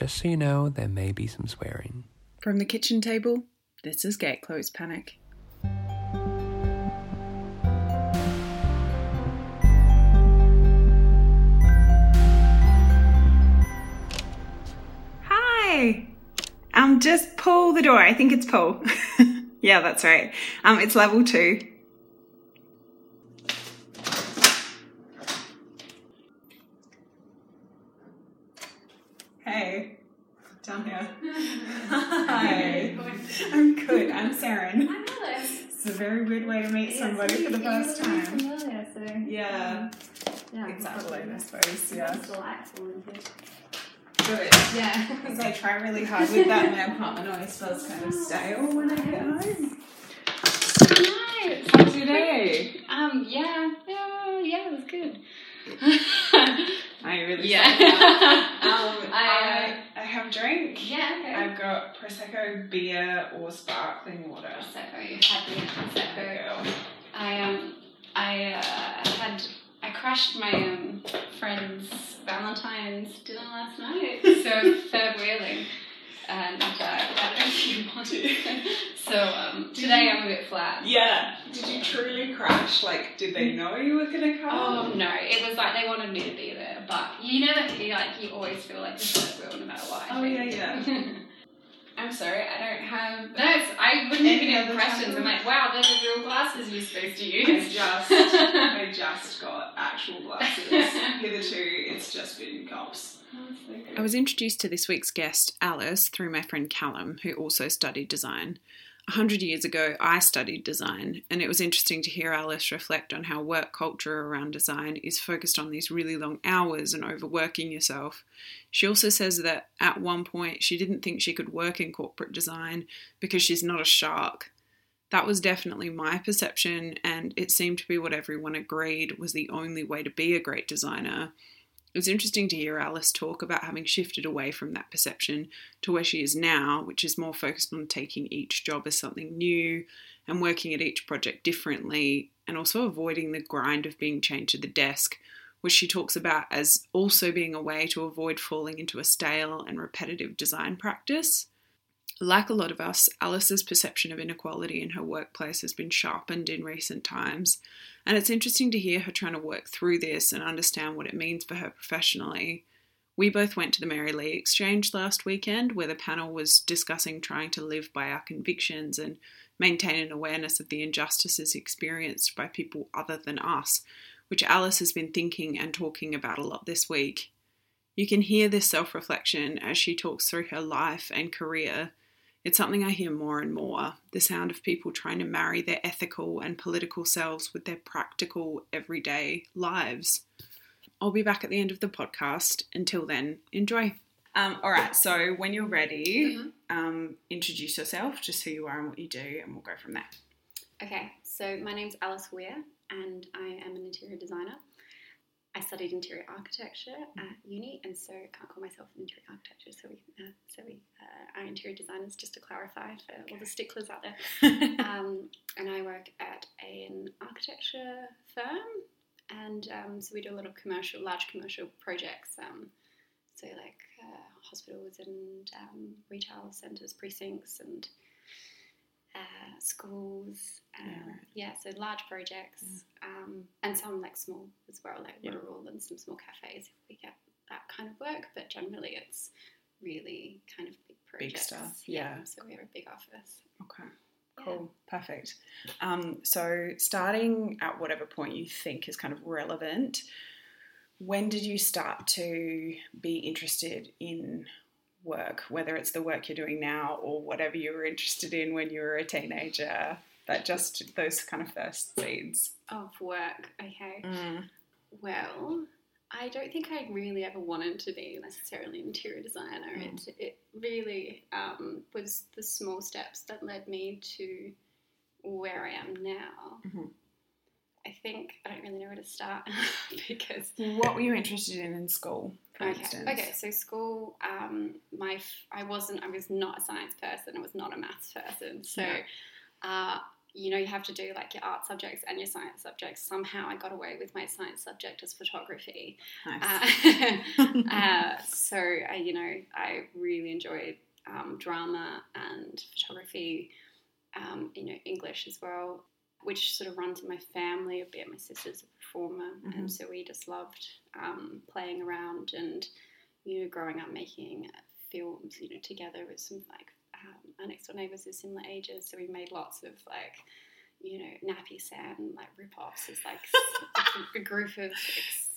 Just so you know, there may be some swearing. From the kitchen table, this is Gate Close Panic. Hi! Um, just pull the door. I think it's pull. yeah, that's right. Um, it's level two. Hey, down here. Hi. I'm good. I'm Saren. I'm Alice. It's a very weird way to meet somebody for the first time. Earlier, so Yeah, yeah, exactly. I suppose. Yeah. It's delightful in here. Good. Yeah. Because I try really hard with that, my apartment always feels kind of stale when I get home. Nice. How's your day? Um. Yeah. Yeah. Yeah. It was good. I really Yeah. Um, I, I, I have a drink. yeah. Okay. I've got prosecco, beer, or sparkling water. Prosecco. You had at Prosecco. Girl. I um. I uh, had. I crashed my um friend's Valentine's dinner last night. So third wheeling. And uh, I don't know if you want it. So um, today you- I'm a bit flat. Yeah. Did you truly crash? Like, did they know you were gonna come? Oh no, it was like they wanted me to be there, but you never feel like you always feel like you're third wheel no matter what. I Oh, think. yeah, I'm sorry, I don't have. no, it's, I wouldn't Any even have other questions. I'm like, wow, those are real glasses you're supposed to use. I use. just, I just got actual glasses. Hitherto, it's just been cups. I was introduced to this week's guest, Alice, through my friend Callum, who also studied design. A hundred years ago, I studied design, and it was interesting to hear Alice reflect on how work culture around design is focused on these really long hours and overworking yourself. She also says that at one point she didn't think she could work in corporate design because she's not a shark. That was definitely my perception, and it seemed to be what everyone agreed was the only way to be a great designer. It was interesting to hear Alice talk about having shifted away from that perception to where she is now, which is more focused on taking each job as something new and working at each project differently, and also avoiding the grind of being chained to the desk, which she talks about as also being a way to avoid falling into a stale and repetitive design practice. Like a lot of us, Alice's perception of inequality in her workplace has been sharpened in recent times, and it's interesting to hear her trying to work through this and understand what it means for her professionally. We both went to the Mary Lee Exchange last weekend, where the panel was discussing trying to live by our convictions and maintain an awareness of the injustices experienced by people other than us, which Alice has been thinking and talking about a lot this week. You can hear this self reflection as she talks through her life and career. It's something I hear more and more the sound of people trying to marry their ethical and political selves with their practical, everyday lives. I'll be back at the end of the podcast. Until then, enjoy. Um, all right, so when you're ready, Mhm. um, introduce yourself, just who you are and what you do, and we'll go from there. Okay, so my name's Alice Weir, and I am an interior designer. I studied interior architecture at uni, and so can't call myself an interior architecture. So we, uh, so we uh, are interior designers, just to clarify for all the sticklers out there. um, and I work at an architecture firm, and um, so we do a lot of commercial, large commercial projects. Um, so like uh, hospitals and um, retail centres, precincts, and uh, schools. Uh, Yeah, yeah, so large projects, um, and some like small as well, like Yeah. rural and some small cafes. If we get that kind of work, but generally it's really kind of big projects. Big stuff, yeah. So we have a big office. Okay, cool, perfect. Um, so, starting at whatever point you think is kind of relevant, when did you start to be interested in work, whether it's the work you're doing now or whatever you were interested in when you were a teenager? That just those kind of first seeds. Of work, okay. Mm. Well, I don't think I really ever wanted to be necessarily an interior designer. Mm. It, it really um, was the small steps that led me to where I am now. Mhm. I think I don't really know where to start because What were you interested in in school, for okay, instance? okay. So school, um, my f- I wasn't. I was not a science person. I was not a maths person. So Yeah. uh, you know, you have to do like your art subjects and your science subjects. Somehow I got away with my science subject as photography. Nice. Uh, uh, so, I, you know, I really enjoyed um, drama and photography, um, you know, English as well, which sort of runs in my family a bit. My sister's a performer, Mhm. and so we just loved um, playing around and, you know, growing up making films, you know, together with some like um, our next door neighbours of similar ages. So we made lots of like, you know, nappy Sam like rip-offs. It's like a, group of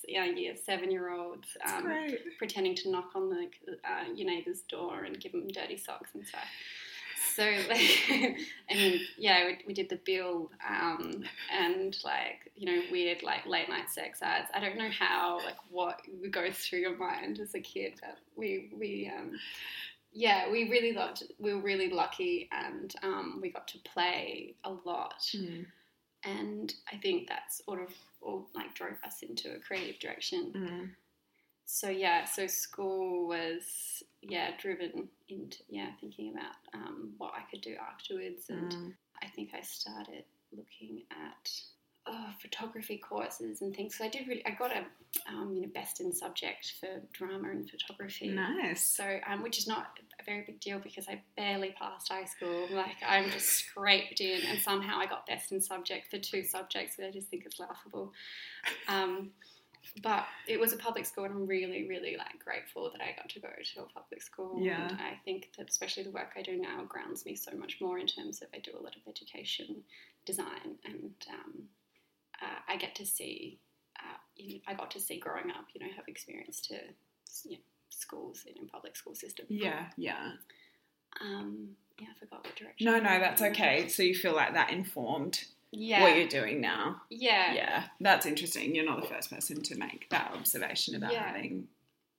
you know, year seven-year-olds um, pretending to knock on the uh, your neighbour's door and give them dirty socks and stuff. So, like, and yeah, we, we did the bill um, and like you know weird like late night sex ads. I don't know how like what goes through your mind as a kid, but we we um, yeah we really loved. We were really lucky, and um, we got to play a lot Mm. and I think that's sort of all like drove us into a creative direction. Mm. So yeah, so school was yeah driven into yeah thinking about um, what I could do afterwards, and Mm. I think I started looking at oh, photography courses and things. So I did really I got a um, you know best in subject for drama and photography. Nice. So, um, which is not a very big deal because I barely passed high school. Like, I'm just scraped in, and somehow I got best in subject for two subjects that I just think is laughable. But it was a public school, and I'm really, really like grateful that I got to go to a public school. Yeah. And I think that especially the work I do now grounds me so much more in terms of I do a lot of education, design, and um, uh, I get to see. Uh, you know, I got to see growing up. You know, have experience to you know, schools in a public school system. Yeah, yeah. Um, yeah, I forgot what direction. No, no, that's okay. So you feel like that informed Yeah. what you're doing now. yeah. Yeah, that's interesting. You're not the first person to make that observation about Yeah. having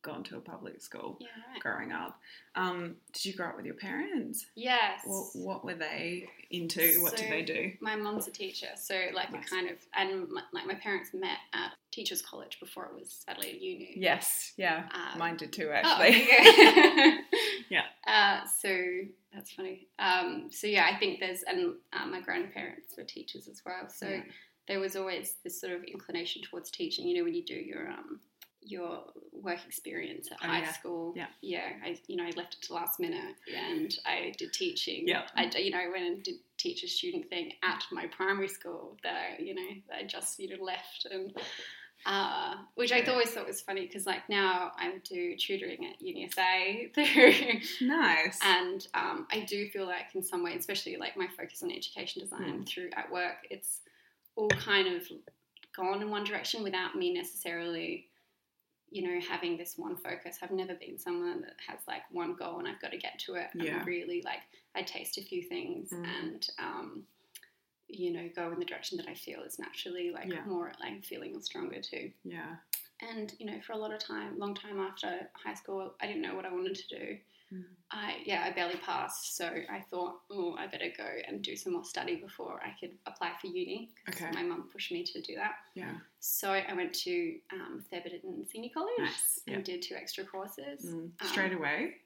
gone to a public school Yeah, right. growing up. Um, did you grow up with your parents? Yes. What, what were they into? What So- did they do? my mom's a teacher, so like Nice. kind of, and my, like my parents met at teachers' college before it was sadly a uni. Yes, yeah, Um, mine did too Oh, actually. okay. Yeah. Uh, so that's funny. Um, so yeah, I think there's, and uh, my grandparents were teachers as well. So Yeah. there was always this sort of inclination towards teaching. You know, when you do your um, your work experience at Oh, high yeah. school. Yeah. Yeah. I, you know, I left it to last minute and I did teaching. Yeah. I, you know, I went and did teacher student thing at my primary school that I, you know, that I just, you know, left and, uh, which I always thought was funny because like now I do tutoring at UniSA through, nice. and um, I do feel like in some way, especially like my focus on education design Mm. through at work, it's all kind of gone in one direction without me necessarily, you know, having this one focus. I've never been someone that has like one goal and I've got to get to it. Yeah. I'm really like I taste a few things Mm. and um, you know go in the direction that I feel is naturally like Yeah. more like feeling stronger too. yeah. And you know, for a lot of time, long time after high school, I didn't know what I wanted to do. Mm. I yeah, I barely passed, so I thought, oh, I better go and do some more study before I could apply for uni. Okay. My mum pushed me to do that, Yeah. so I went to um, Thebarton Senior College Nice. and Yeah. did two extra courses. Mm. Um, Straight away.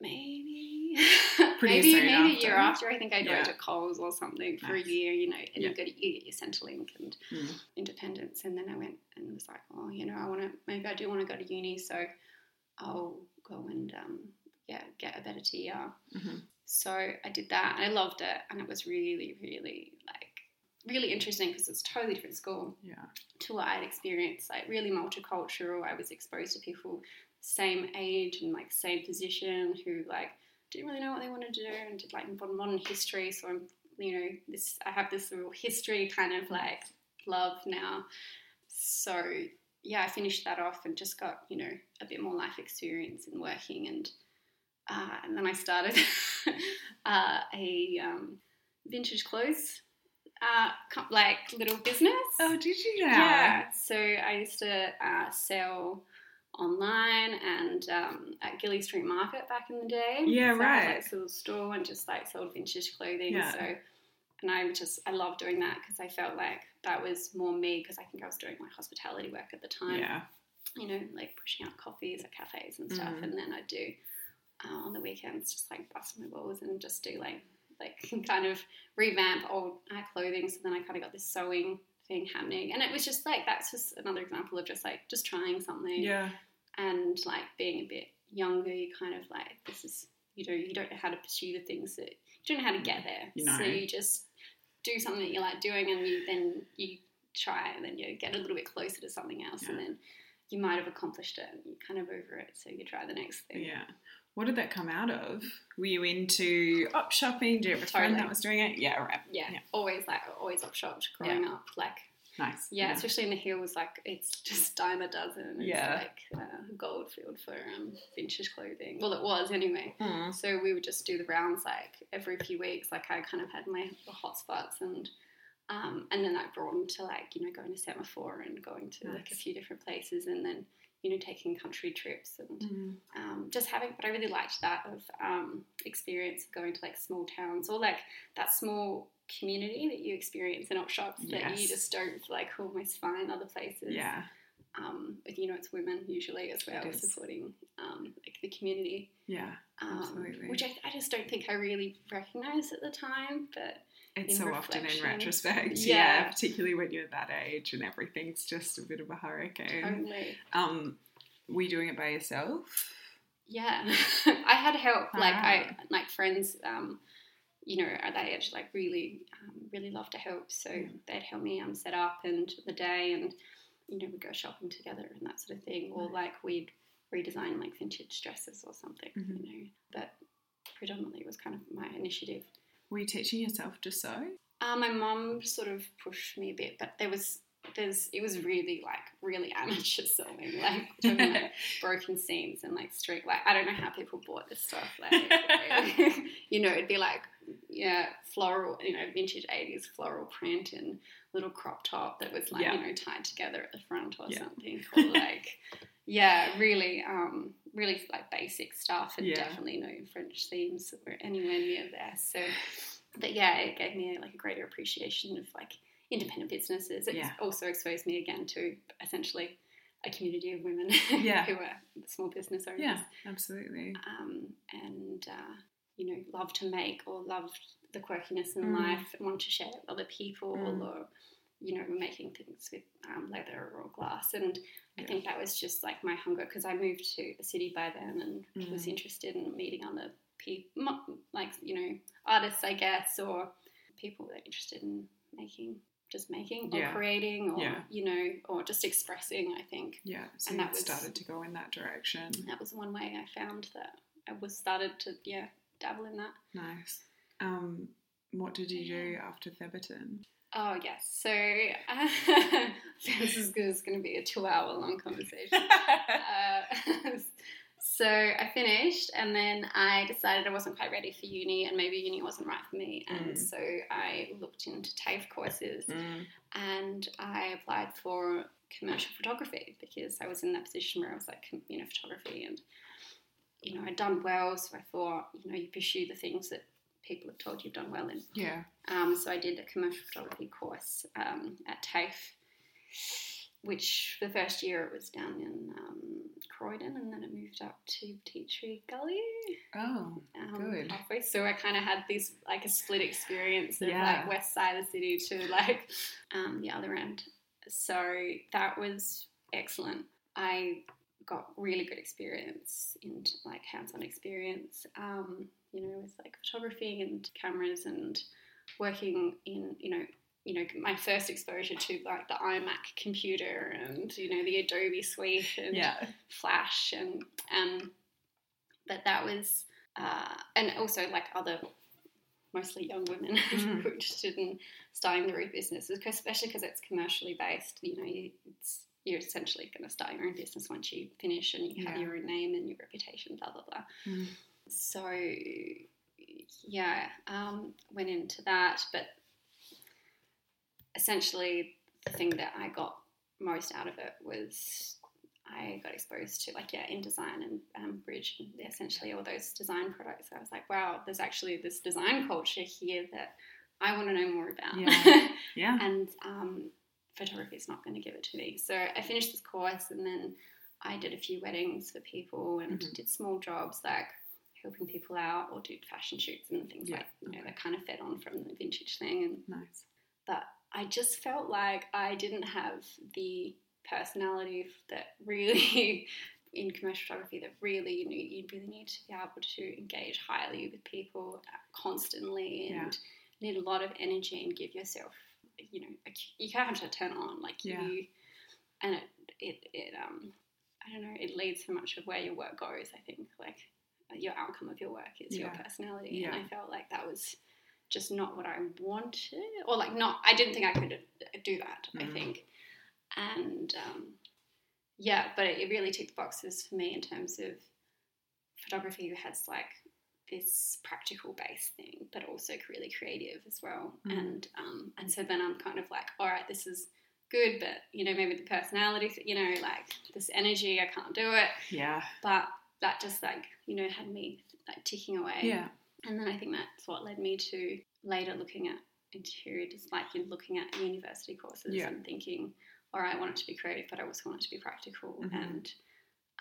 Maybe, Maybe maybe a year after. I think I Yeah. to Coles or something for Nice. a year, you know, and Yeah. you got to you get your Centrelink and Mm. independence. And then I went and was like, oh, you know, I want to maybe I do want to go to uni, so I'll go and um, yeah, get a better TR. Mhm. So I did that, and I loved it, and it was really, really like really interesting because it's a totally different school Yeah. to what I'd experienced. Like really multicultural. I was exposed to people same age and like same position who like didn't really know what they wanted to do and did like modern history. So I'm you know this I have this real history kind of like love now. So yeah, I finished that off and just got you know a bit more life experience in working and uh, and then I started uh, a um, vintage clothes uh, like little business. Oh, did you now? Yeah. So I used to uh, sell online and um, at Gilles Street Market back in the day. Yeah, so I right. like little store and just like sold vintage clothing. Yeah. So, and I just I love doing that because I felt like that was more me because I think I was doing my hospitality work at the time. Yeah. You know, like pushing out coffees at cafes and stuff, Mm. and then I'd do uh, on the weekends just like bust my balls and just do like like kind of revamp old uh, clothing. So then I kind of got this sewing thing happening, and it was just like that's just another example of just like just trying something Yeah. and like being a bit younger. You kind of like this is you know you don't know how to pursue the things that you don't know how to get there. You know. So you just do something that you like doing, and you then you try, and then you get a little bit closer to something else, and then you might have accomplished it, and you're kind of over it. So you try the next thing. Yeah. What did that come out of? Were you into op shopping? Do you have a friend that was doing it? Yeah, right. Yeah, Yeah. always like always op shopped growing up. Like Nice. yeah, especially in the hills, like it's just dime a dozen. It's Yeah. like uh, gold field for um, vintage clothing. Well, it was anyway. Mm. So we would just do the rounds like every few weeks. Like I kind of had my hot spots and um, and then that broadened to like you know going to Semaphore and going to like a few different places and then you know taking country trips and Mm. um, just having. But I really liked that of um, experience of going to like small towns or like that small community that you experience in op shops that you just don't like almost find other places Yeah. um, you know, it's women usually as well supporting um, like the community, Yeah. um, Absolutely. which I, I just don't think I really recognised at the time. But It's so often in retrospect. Yeah. Yeah. Particularly when you're that age and everything's just a bit of a hurricane. totally, Um, were you doing it by yourself? yeah, I had help. Like I Ah. like friends, um, you know, at that age, like really, um, really love to help. So Yeah. they'd help me um, set up and the day, and you know, we'd go shopping together and that sort of thing, or like we'd redesign like vintage dresses or something, Mhm. you know. But predominantly it was kind of my initiative. Were you teaching yourself to sew? Uh, my mum sort of pushed me a bit, but there was there's it was really like really amateur sewing, like, talking, like broken seams and like streak. Like I don't know how people bought this stuff. Like you know, it'd be like yeah, floral, you know, vintage eighties floral print and little crop top that was like Yeah. you know tied together at the front or Yeah. something, or like yeah, really, um, really like basic stuff, and Yeah. definitely no French seams that were anywhere near there. So, but yeah, it gave me like a greater appreciation of like independent businesses. It Yeah. also exposed me again to essentially a community of women Yeah. who are small business owners Yeah, absolutely. um, and uh, you know love to make or love the quirkiness in Mm. life and want to share it with other people Mm. or you know making things with um, leather or glass and I think that was just like my hunger because I moved to the city by then and was Mm. interested in meeting other people like you know artists I guess or people that are interested in making just making or Yeah. creating or Yeah. you know or just expressing I think Yeah, so And that was- started to go in that direction. that was one way I found that I was started to yeah dabble in that. Nice. Um, what did you do after Thebarton? Oh yes, so uh, this is. Going to be a two-hour long conversation. uh, so I finished, and then I decided I wasn't quite ready for uni, and maybe uni wasn't right for me, and Mm. so I looked into TAFE courses, Mm. and I applied for commercial photography because I was in that position where I was like, you know, photography, and you know, I'd done well, so I thought, you know, you pursue the things that people have told you've done well in. Yeah. Um, so I did a commercial photography course um, at TAFE, which for the first year it was down in um, Croydon, and then it moved up to Tea Tree Gully. Oh, Um, Good. Halfway, so I kind of had this like a split experience of Yeah. like west side of the city to like um, the other end. So that was excellent. I got really good experience in like hands-on experience. Um, you know, with like photography and cameras and working in you know you know my first exposure to like the iMac computer and you know the Adobe suite and yeah. Flash and um, but that was uh, and also like other mostly young women Mm. who are interested in starting their own businesses, especially because it's commercially based. You know, you, it's, you're essentially going to start your own business once you finish and you have Yeah. your own name and your reputation, blah blah blah. Mm. So yeah, um, went into that, but essentially the thing that I got most out of it was I got exposed to like yeah InDesign and um, Bridge and essentially all those design products. I was like, wow, there's actually this design culture here that I want to know more about. Yeah. Yeah. and um, photography is not going to give it to me. So I finished this course and then I did a few weddings for people and Mhm. did small jobs like helping people out or do fashion shoots and things Yeah, like you know okay. that kind of fed on from the vintage thing and Nice. but I just felt like I didn't have the personality that really in commercial photography that really you know you really need to be able to engage highly with people constantly and need a lot of energy and give yourself you know you of have to turn on like Yeah. you and it it, it um I don't know it leads so much of where your work goes I think like your outcome of your work is your Yeah. personality and I felt like that was just not what I wanted, or like not. I didn't think I could do that. I Mm. think, and um, yeah, but it, really ticked the boxes for me in terms of photography who has like this practical base thing, but also really creative as well. Mm. And um, and so then I'm kind of like, all right, this is good, but you know maybe the personality, you know, like this energy, I can't do it. Yeah. But that just like you know had me like ticking away. Yeah. And then I think that's what led me to later looking at interior, just like in looking at university courses Yeah. and thinking, all right, I want it to be creative, but I also want it to be practical Mhm. and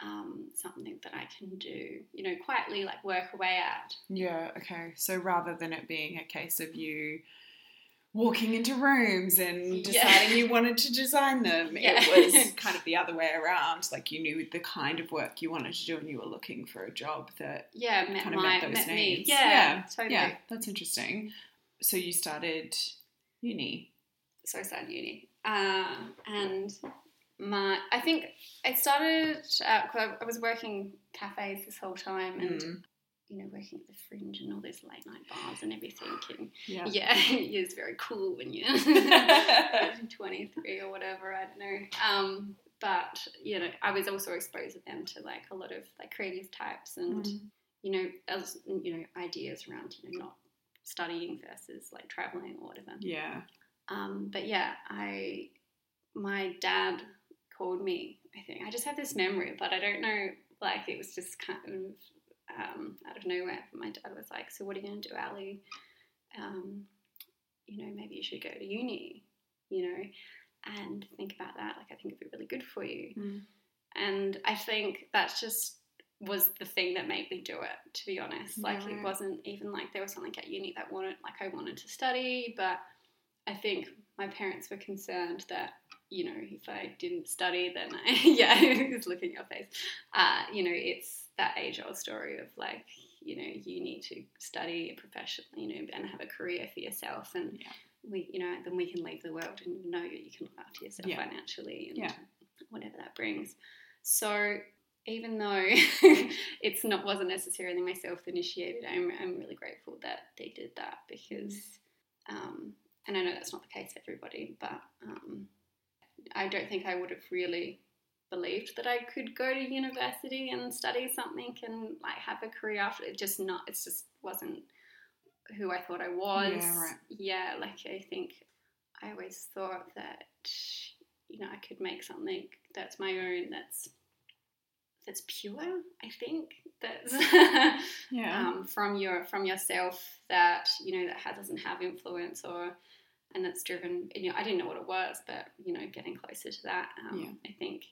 um, something that I can do, you know, quietly, like work away at. Yeah, okay. So rather than it being a case of you walking into rooms and Yeah. deciding you wanted to design them, Yeah. it was kind of the other way around. Like you knew the kind of work you wanted to do and you were looking for a job that Yeah, met kind of my, met those met me. needs. Yeah, yeah, totally. yeah, that's interesting. So you started uni. so sad uni. Uh, and my, I think I started, uh, 'cause I was working cafes this whole time and, Mm. You know, working at the fringe and all those late night bars and everything. And Yeah. yeah, it was very cool when you're 23 or whatever, I don't know. Um, but, you know, I was also exposed to them to like a lot of like creative types and, Mm. you know, as, you know, ideas around, you know, not studying versus like traveling or whatever. Yeah. Um, but yeah, I my dad called me. I think I just have this memory, but I don't know. Like it was just kind of um, out of nowhere. My dad was like, "So what are you going to do, Ali? Um, you know, maybe you should go to uni. You know, and think about that. Like I think it'd be really good for you." Mm. And I think that's just was the thing that made me do it. To be honest, like Yeah, it wasn't even like there was something at uni that wanted like I wanted to study, but I think my parents were concerned that you know if I didn't study, then I, yeah, who's looking at your face? Uh, you know, it's that age old story of like you know you need to study professionally, you know, and have a career for yourself, and Yeah. we you know then we can leave the world and know that you can look after yourself Yeah. financially and Yeah. whatever that brings. So even though it's not wasn't necessarily myself that initiated, I'm I'm really grateful that they did that because, um, and I know that's not the case for everybody, but um, I don't think I would have really believed that I could go to university and study something and like have a career after it. Just not. It's just wasn't who I thought I was. Yeah, right. Yeah, like I think I always thought that you know I could make something that's my own. That's that's pure. I think that's Yeah. um, from your from yourself that you know that doesn't have influence or and that's driven. You know, I didn't know what it was, but you know, getting closer to that, um, Yeah. I think,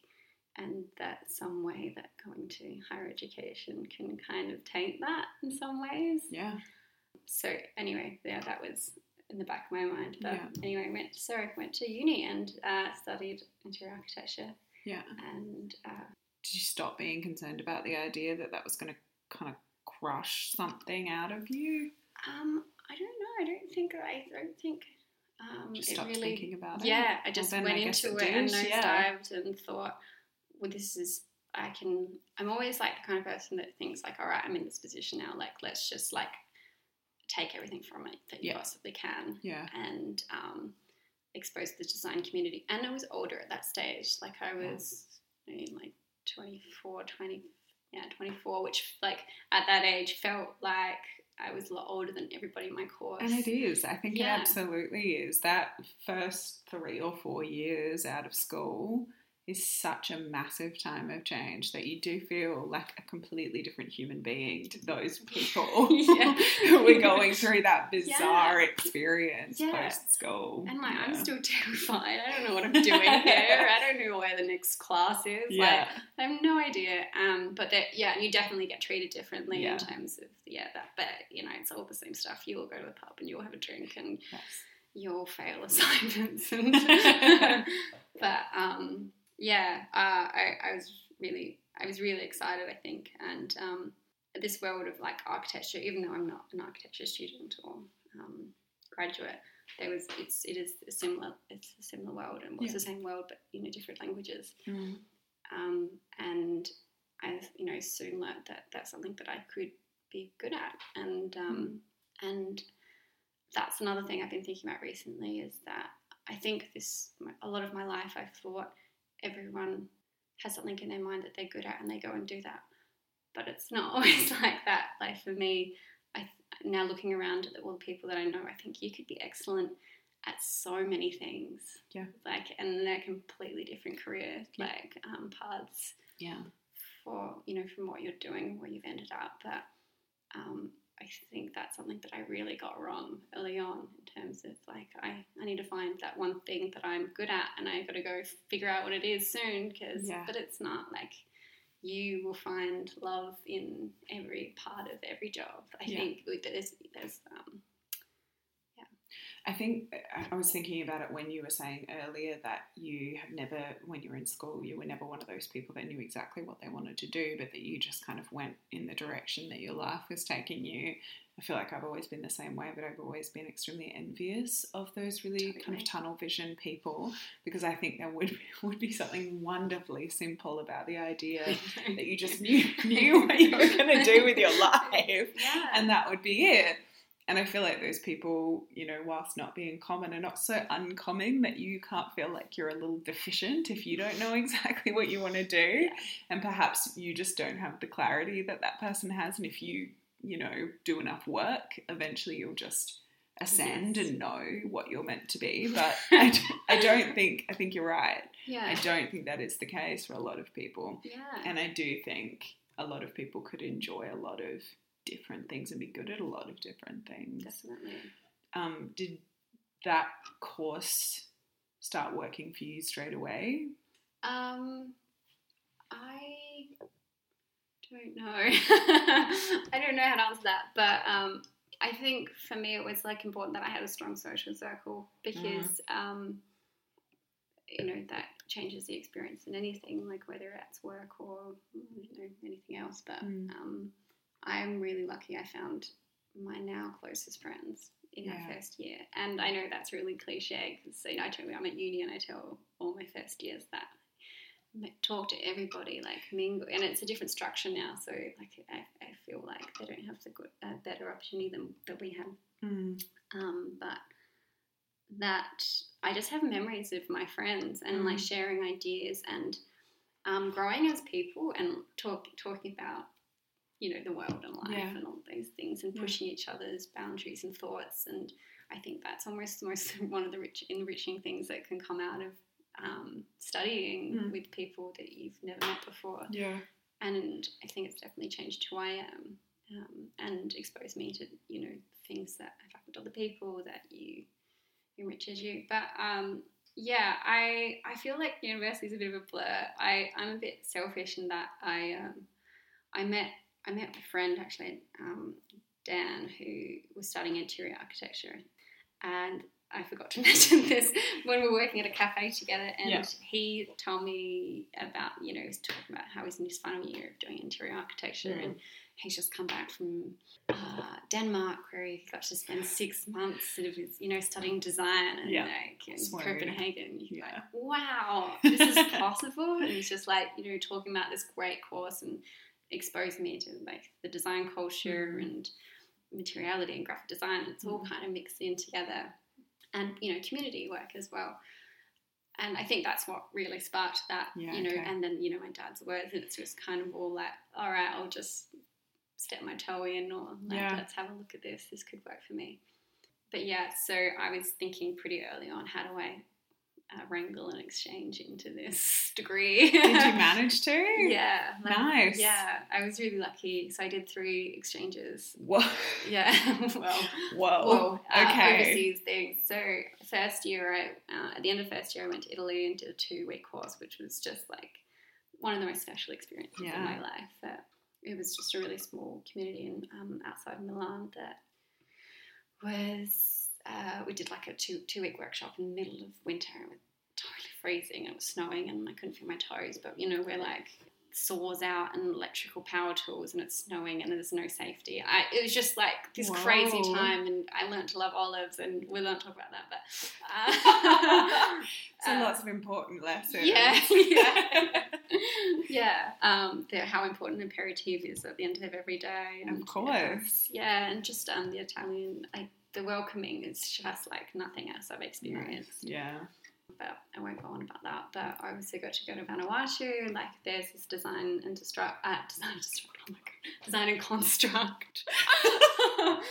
and that some way that going to higher education can kind of taint that in some ways. yeah. So anyway, yeah, that was in the back of my mind. But Yeah. anyway, went so I went to uni and uh, studied interior architecture Yeah. and. Uh, Did you stop being concerned about the idea that that was going to kind of crush something out of you? Um, I don't know. I don't think I don't think um, Just stopped really. thinking about it. Yeah, I just then went I into it it, and did, yeah. nosedived and thought, well, this is. I can. I'm always like the kind of person that thinks like, all right, I'm in this position now. Like, let's just like take everything from it that you Yeah. possibly can, Yeah. and um, expose the design community. And I was older at that stage. Like I was maybe like 24, 20, yeah, 24, which like at that age felt like I was a lot older than everybody in my course. And it is. I think Yeah. it absolutely is. That first three or four years out of school is such a massive time of change that you do feel like a completely different human being to those people Yeah. who were going through that bizarre Yeah. experience Yeah. post school. And like, I'm still terrified. I don't know what I'm doing here. I don't know where the next class is. Yeah. Like, I have no idea. Um, but that, yeah, you definitely get treated differently in terms of, yeah, that. But you know, it's all the same stuff. You all go to the pub and you all have a drink and Yes. You'll fail assignments. And but um, yeah, uh, I, I was really, I was really excited. I think, and um, this world of like architecture, even though I'm not an architecture student or um, graduate, there was it's it is a similar it's a similar world and it's Yeah. the same world but you know different languages Mm. um, and I you know soon learned that that's something that I could be good at and um, and that's another thing I've been thinking about recently is that I think this a lot of my life I've thought everyone has something in their mind that they're good at and they go and do that but it's not always like that like for me I now looking around at all the people that I know I think you could be excellent at so many things Yeah. like and they're completely different career Yeah. like um, paths Yeah. for you know from what you're doing where you've ended up but um, I think that's something that I really got wrong early on in terms of like I, I need to find that one thing that I'm good at and I've got to go figure out what it is soon because Yeah. but it's not like you will find love in every part of every job I Yeah. think there's there's um, I think I- I was thinking about it when you were saying earlier that you have never, when you were in school, you were never one of those people that knew exactly what they wanted to do, but that you just kind of went in the direction that your life was taking you. I feel like I've always been the same way, but I've always been extremely envious of those really kind of tunnel vision people because I think there would would be something wonderfully simple about the idea that you just knew knew what you were going to do with your life yeah and that would be it. And I feel like those people, you know, whilst not being common, are not so uncommon that you can't feel like you're a little deficient if you don't know exactly what you want to do. And perhaps you just don't have the clarity that that person has. And if you, you know, do enough work, eventually you'll just ascend Yes. and know what you're meant to be. But I don't think, I think you're right. yeah I don't think that is the case for a lot of people. yeah And I do think a lot of people could enjoy a lot of different things and be good at a lot of different things. definitely Um, did that course start working for you straight away? Um, I don't know. I don't know how to answer that, but um, I think for me it was like important that I had a strong social circle because um, you know that changes the experience in anything, like whether it's work or you know anything else. But Mm. um, I'm really lucky. I found my now closest friends in Yeah. my first year, and I know that's really cliche because you know I tell I'm at uni and I tell all my first years that talk to everybody, like mingle, and it's a different structure now. So like I, I feel like they don't have the good, uh, better opportunity than that we had. Mm. Um, but that I just have memories of my friends and like Mm. sharing ideas and um, growing as people and talk talking about you know the world and life Yeah. and all those things and Yeah. pushing each other's boundaries and thoughts and I think that's almost most one of the rich enriching things that can come out of um, studying Mm. with people that you've never met before Yeah. and I think it's definitely changed who I am um, and exposed me to you know things that have happened to other people that you enriches you. But um, yeah, I I feel like university is a bit of a blur. I I'm a bit selfish in that I um, I met I met a friend actually um, Dan who was studying interior architecture and. I forgot to mention this when we were working at a cafe together, and Yeah. he told me about, you know, he was talking about how he's in his final year of doing interior architecture, Mm. and he's just come back from uh, Denmark where he got to spend six months sort of, you know, studying design and Yeah. like in. Copenhagen. He's Yeah. like, wow, this is possible. and he's just like, you know, talking about this great course and exposed me to like the design culture Mm. and materiality and graphic design. It's all Mm. kind of mixed in together, and you know, community work as well. And I think that's what really sparked that, Yeah, you know. okay. And then you know, my dad's words, and it's just kind of all like, all right, I'll just step my toe in, or like, Yeah. let's have a look at this. This could work for me. But yeah, so I was thinking pretty early on, how do I uh, wrangle and exchange into this degree. Did you manage to? Yeah. like- Nice. Yeah, I was really lucky. So I did three exchanges. Whoa. Yeah. well, Whoa. well, uh, okay. overseas things. So first year, I uh, at the end of first year, I went to Italy and did a two week course, which was just like one of the most special experiences Yeah. in my life. Uh, it was just a really small community in um, outside Milan that was. Uh, we did like a two two week workshop in the middle of winter. It was totally freezing. It was snowing, and I couldn't feel my toes. But you know, we're like saws out and electrical power tools and it's snowing and there's no safety. I, it was just like this crazy time and I learned to love olives and we won't talk about that but uh, So uh, lots of important lessons. yeah yeah yeah um, the, how important aperitif is at the end of every day and, Of course. yeah and just um, the Italian like the welcoming is just like nothing else I've experienced Yeah. but I won't go on about that. But I also got to go to Vanuatu. Like, there's this design and destruct, uh, design destruct. Oh my god, design and construct.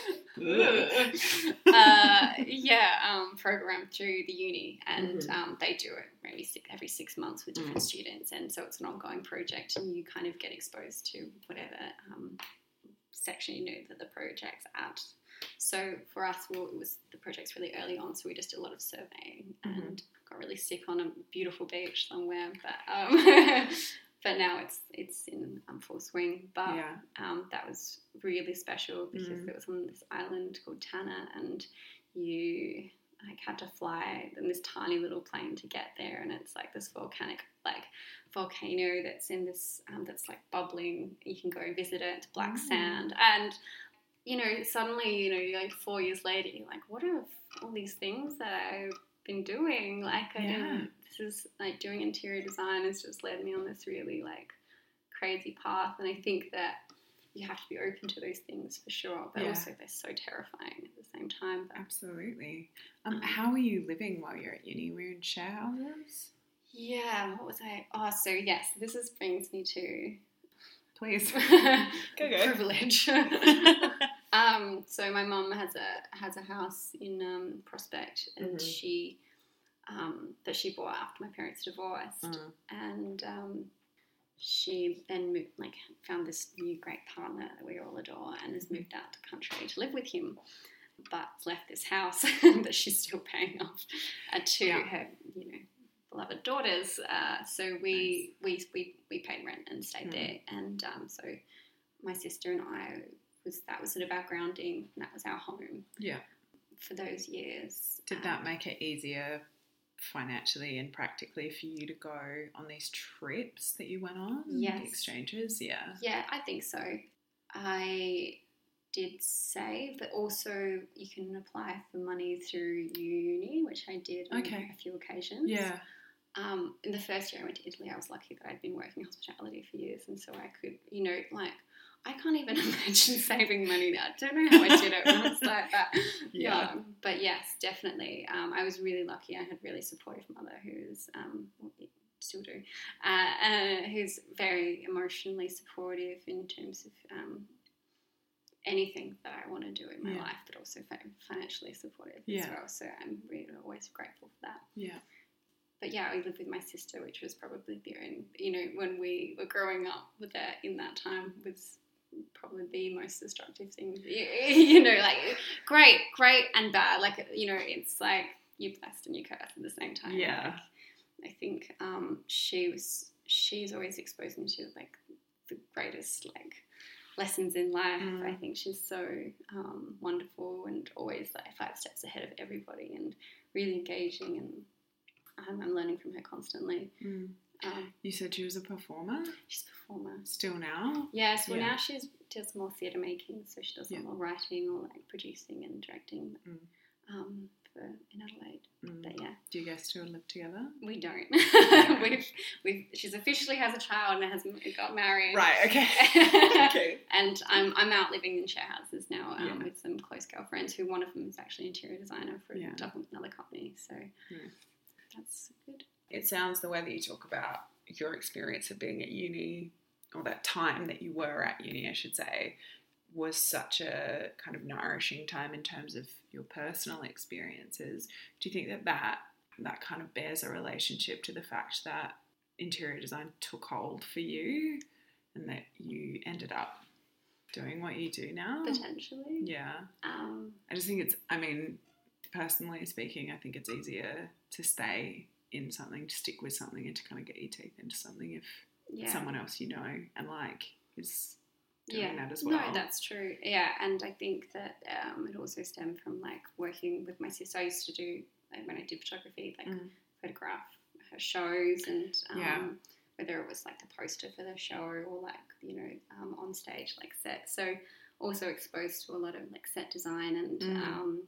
uh, yeah, um, program through the uni, and Mhm. um, they do it maybe six, every six months with different students, and so it's an ongoing project, and you kind of get exposed to whatever um, section you know that the project's at. So for us, well, it was the project's really early on, so we just did a lot of surveying Mhm. and got really sick on a beautiful beach somewhere. But um, but now it's it's in um, full swing. But Yeah. um, that was really special because Mm. it was on this island called Tanna, and you like had to fly in this tiny little plane to get there, and it's like this volcanic like volcano that's in this um, that's like bubbling. You can go visit it. It's black Mm. sand, and you know suddenly you know you're like four years later, you're like, what are all these things that I've been doing? Like I Yeah. didn't. This is like doing interior design has just led me on this really like crazy path, and I think that you have to be open to those things for sure, but Yeah. also they're so terrifying at the same time. But Absolutely. Um, Um, how were you living while you're at uni? Were you in share houses? yeah, what was I? Oh, so yes, this is brings me to Please. Go, go. privilege. um, so my mum has a has a house in um, Prospect, and Mhm. she um, that she bought after my parents divorced, Mm. and um, she then moved, like found this new great partner that we all adore, and has moved out to country to live with him. But left this house that she's still paying off uh, to Yeah. her, you know, beloved daughters. Uh, so we, we we we paid rent and stayed Mm. there, and um, so my sister and I was that was sort of our grounding. And that was our home Yeah. for those years. Did Um, that make it easier financially and practically for you to go on these trips that you went on? Yes. The exchanges? Yeah. Yeah, I think so. I did save, but also you can apply for money through uni, which I did on Okay. a few occasions. Yeah. Um, in the first year I went to Italy, I was lucky that I'd been working hospitality for years, and so I could, you know, like I can't even imagine saving money now. I don't know how I did it. It's like that. Yeah. But yes, definitely. Um, I was really lucky. I had a really supportive mother who's um, still do, uh, uh, who's very emotionally supportive in terms of um, anything that I want to do in my Yeah. life, but also financially supportive as well. So I'm really always grateful for that. Yeah. But yeah, I lived with my sister, which was probably the only, you know, when we were growing up with that in that time was probably the most destructive thing. You, you know, like great, great and bad. Like, you know, it's like you're blessed and you're cursed at the same time. Yeah. Like, I think um, she was, she's always exposed me to like the greatest like lessons in life. Mm. I think she's so um, wonderful and always like five steps ahead of everybody and really engaging and um, I'm learning from her constantly. Mm. You said she was a performer? she's a performer. Still now? Yes, well Yeah. now she's does more theatre making, so she does Yeah. more writing or like producing and directing Mm. um, for in Adelaide. Mm. But yeah, Do you guys still live together? we don't. we've, we've, she's officially has a child and has got married. Right, okay. okay. And I'm, I'm out living in share houses now um, Yeah. with some close girlfriends who one of them is actually interior designer for Yeah. another company. So Yeah. that's good. It sounds the way that you talk about your experience of being at uni, or that time that you were at uni, I should say, was such a kind of nourishing time in terms of your personal experiences. Do you think that that that kind of bears a relationship to the fact that interior design took hold for you and that you ended up doing what you do now. Potentially. Yeah. Um, I just think it's, I mean, personally speaking, I think it's easier to stay in something, to stick with something, and to kind of get your teeth into something if yeah. someone else you know and like is doing yeah. that as well. No, that's true. Yeah, and I think that um, it also stemmed from like working with my sister. I used to do like, when I did photography, like Mm. photograph her shows, and um, Yeah. whether it was like the poster for the show or like you know um, on stage like set. So also exposed to a lot of like set design and. Mm.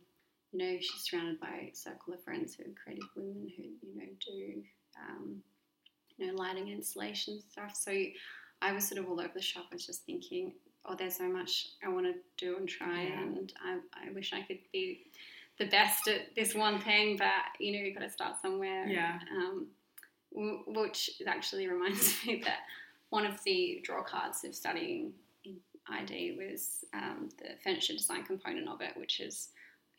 You know, she's surrounded by a circle of friends who are creative women who, you know, do, um, you know, lighting installation stuff. So I was sort of all over the shop. I was just thinking, oh, there's so much I want to do and try, Yeah. and I, I wish I could be the best at this one thing, but you know, you've got to start somewhere. Yeah. Um, which actually reminds me that one of the draw cards of studying in ID was um, the furniture design component of it, which is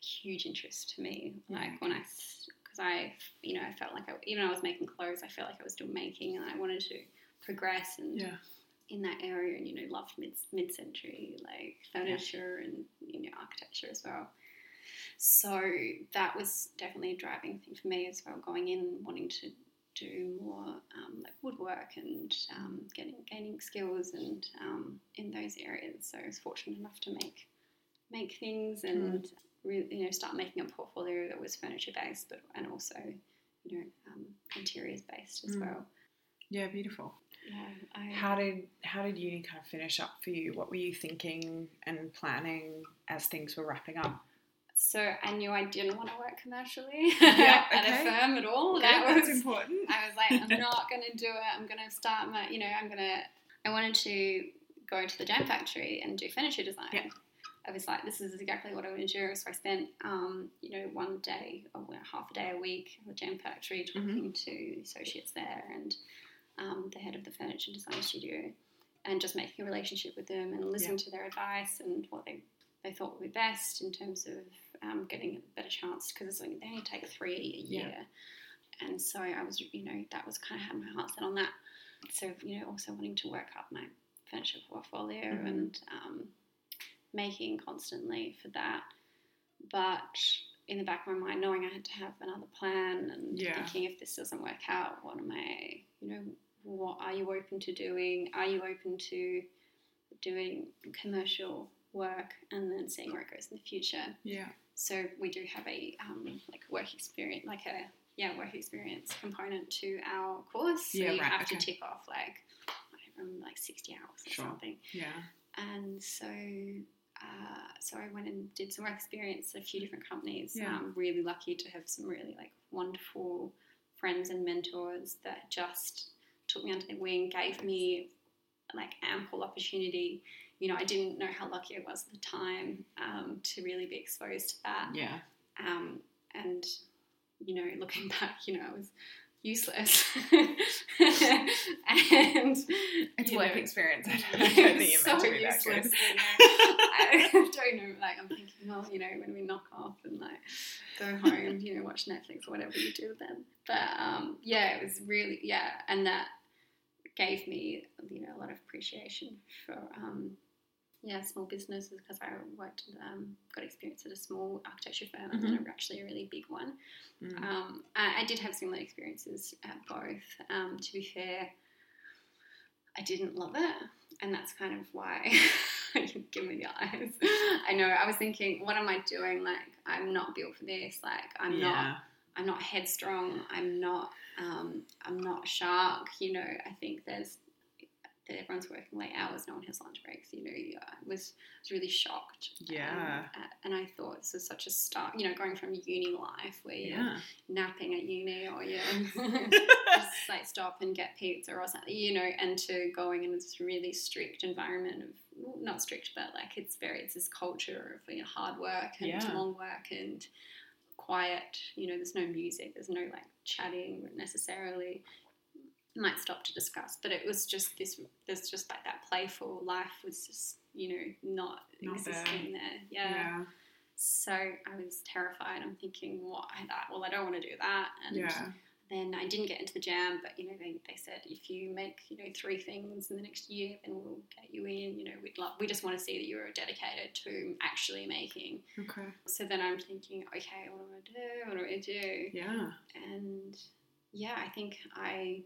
huge interest to me. Yeah, Like when I, because I, you know, I felt like I, even I was making clothes, I felt like I was still making, and I wanted to progress and Yeah. in that area, and you know, loved mid mid century like furniture and you know architecture as well. So that was definitely a driving thing for me as well. Going in wanting to do more um, like woodwork and um, getting gaining skills and um, in those areas. So I was fortunate enough to make make things and really you know start making a portfolio that was furniture based, but and also you know um, interiors based as Mm. well. Yeah, beautiful. Yeah, I, How did how did uni kind of finish up for you? What were you thinking and planning as things were wrapping up? So I knew I didn't want to work commercially Yeah, at okay. a firm at all. Okay, that was important. I was like, I'm not going to do it. I'm going to start my, you know, I'm going to. I wanted to go to the JamFactory and do furniture design. Yeah. I was like, this is exactly what I want to do. So I spent, um, you know, one day, or half a day a week at the JamFactory Mm-hmm. talking to associates there and um, the head of the furniture design studio, and just making a relationship with them and listening to their advice and what they they thought would be best in terms of um, getting a better chance because it's only, they only take three a Yeah. year. And so I was, you know, that was kind of had my heart set on that. So, you know, also wanting to work up my furniture portfolio Mhm. and um, making constantly for that. But in the back of my mind, knowing I had to have another plan and Yeah. thinking if this doesn't work out, what am I, you know, what are you open to doing? Are you open to doing commercial work and then seeing where it goes in the future? Yeah. So we do have a um, like work experience, like a yeah work experience component to our course. So Yeah, you right, have okay. to tick off like I don't know, like sixty hours or Sure. something. Yeah. And so uh, so I went and did some work experience at a few different companies. Yeah. I'm really lucky to have some really like wonderful friends and mentors that just took me under their wing, gave me like ample opportunity. You know, I didn't know how lucky I was at the time um, to really be exposed to that. Yeah. Um, and you know, looking back, you know, I was useless. and It's work experience. I don't, I don't think you're so to be that good. I don't know. Like I'm thinking, well, you know, when we knock off and like go home, you know, watch Netflix or whatever you do then. But um, yeah, it was really yeah, and that gave me you know a lot of appreciation for um, yeah small businesses because I worked um, got experience at a small architecture firm and then actually a really big one. Mm. Um, I, I did have similar experiences at both. Um, to be fair, I didn't love it, and that's kind of why you give me the eyes. I know. I was thinking, what am I doing? Like, I'm not built for this. Like, I'm not. I'm not headstrong. I'm not. Um, I'm not a shark. You know. I think there's. That everyone's working late hours. No one has lunch breaks. You know. I was, was really shocked. um, Yeah. at- and I thought this is such a start. You know, going from uni life where you're Yeah. napping at uni or you just like stop and get pizza or something, you know, and to going in this really strict environment of not strict, but like it's very it's this culture of you know, hard work and Yeah. long work and quiet. You know, there's no music, there's no like chatting necessarily. You might stop to discuss, but it was just this. There's just like that playful life was just you know not, Not there. existing there. Yeah. So I was terrified. I'm thinking, what? I thought, well, I don't want to do that. And Yeah. then I didn't get into the jam, but you know, they, they said if you make you know three things in the next year, then we'll get you in. You know, we'd love, we just want to see that you're dedicated to actually making. Okay. So then I'm thinking, okay, what do I do? What do I do? Yeah. And yeah, I think I,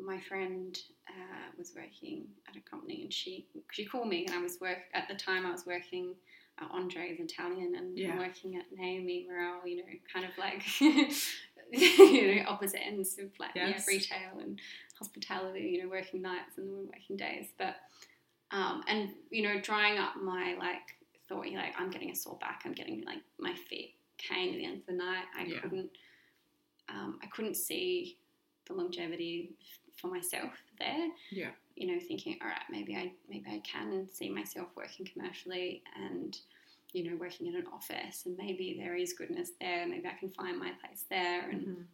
my friend uh, was working at a company, and she she called me, and I was work at the time I was working. at Andre's Italian and Yeah. working at Naomi Morel, you know, kind of like you know opposite ends of like Yes. yeah, retail and hospitality, you know, working nights and working days. But um, and you know, drying up my like thought, you know, like I'm getting a sore back, I'm getting like my feet cane at the end of the night. I Yeah. couldn't, um, I couldn't see the longevity for myself there. Yeah. You know, thinking, all right, maybe I maybe I can see myself working commercially and you know working in an office, and maybe there is goodness there. Maybe I can find my place there, and Mhm.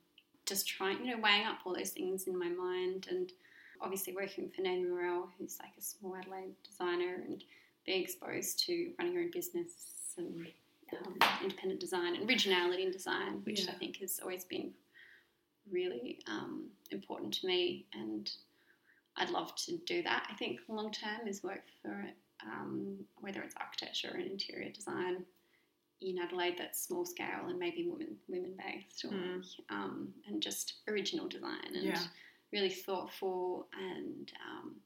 just trying, you know, weighing up all those things in my mind and obviously working for Naomi Morel, who's like a small Adelaide designer and being exposed to running your own business and um, independent design and originality in design, which Yeah. I think has always been really um, important to me and I'd love to do that. I think long term is work for um, whether it's architecture and interior design in Adelaide that's small scale and maybe women women based or Mm. um, and just original design and Yeah. really thoughtful and um,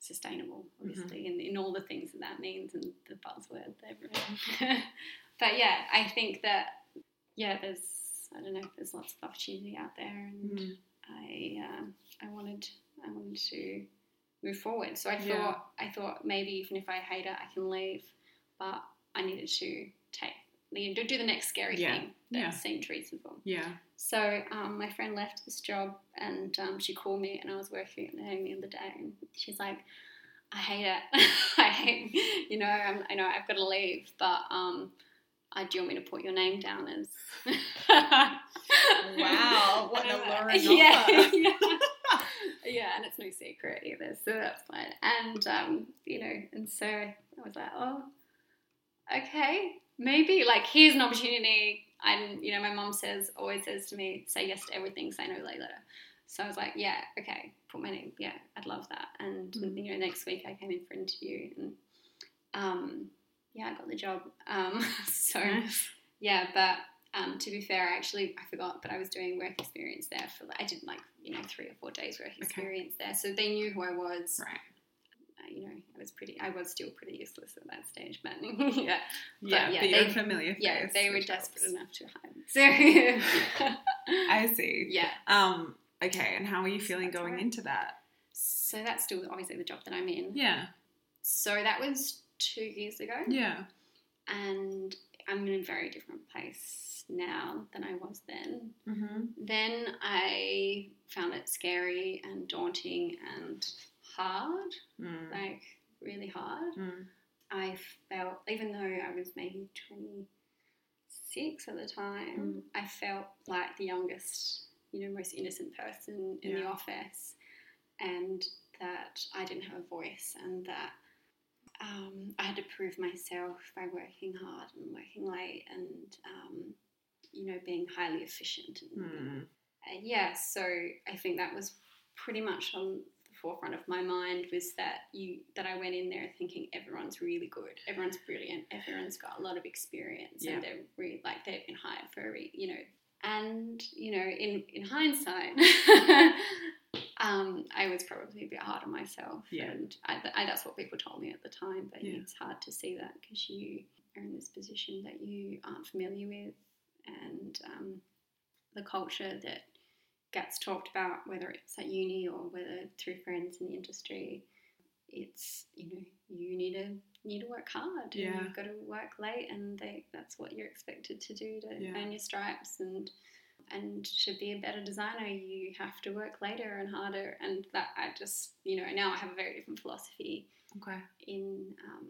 sustainable, Mm-hmm. obviously, in, in all the things that that means and the buzzword everywhere. but yeah, I think that yeah, there's I don't know, if there's lots of opportunity out there, and Mm. I um, I wanted I wanted to move forward. So I Yeah. thought I thought maybe even if I hate it, I can leave, but I needed to take you know, do the next scary Yeah. thing that Yeah. seemed reasonable. Yeah. So um, my friend left this job, and um, she called me, and I was working at Naomi the other day, and she's like, "I hate it. I hate, you know, I'm, I know I've got to leave, but um, I do you want me to put your name down as?" Wow, what an alluring yeah, yeah, yeah, and it's no secret either, so that's fine. And um, you know, and so I was like, "Oh, okay, maybe like here's an opportunity. And you know, my mom says always says to me, say yes to everything, say no later. So I was like, yeah, okay, put my name. Yeah, I'd love that. And Mm. you know, next week I came in for an interview, and um, yeah, I got the job. Um, so Nice. yeah, but um, to be fair, I actually I forgot, but I was doing work experience there for I did like you know three or four days work experience there, so they knew who I was Right. uh, you know, I was pretty, I was still pretty useless at that stage, but yeah, Yeah, yeah, but you're they- familiar yeah, they were desperate helps. enough to hide. So, I see. yeah, Um. Okay. And how are you feeling That's going right. into that? so that's still obviously the job that I'm in. Yeah. So that was two years ago, Yeah. and I'm in a very different place now than I was then. Mm-hmm. Then I found it scary and daunting and hard, Mm. like really hard. Mm. I felt, even though I was maybe 26 at the time, Mm. I felt like the youngest, you know, most innocent person in the office, and that I didn't have a voice, and that um, I had to prove myself by working hard and working late, and um, you know, being highly efficient. And, Mm. and yeah, so I think that was pretty much on the forefront of my mind was that you that I went in there thinking everyone's really good, everyone's brilliant, everyone's got a lot of experience, Yeah. and they're really like they've been hired for a re, you know. And you know, in in hindsight, um, I was probably a bit hard on myself, Yeah. and I, I, that's what people told me at the time. But Yeah. it's hard to see that because you are in this position that you aren't familiar with, and um, the culture that gets talked about, whether it's at uni or whether through friends in the industry, it's you know you need to need to work hard. Yeah. and you've got to work late, and they, that's what you're expected to do to Yeah. earn your stripes and. And to be a better designer, you have to work later and harder. And that I just, you know, now I have a very different philosophy Okay. in um,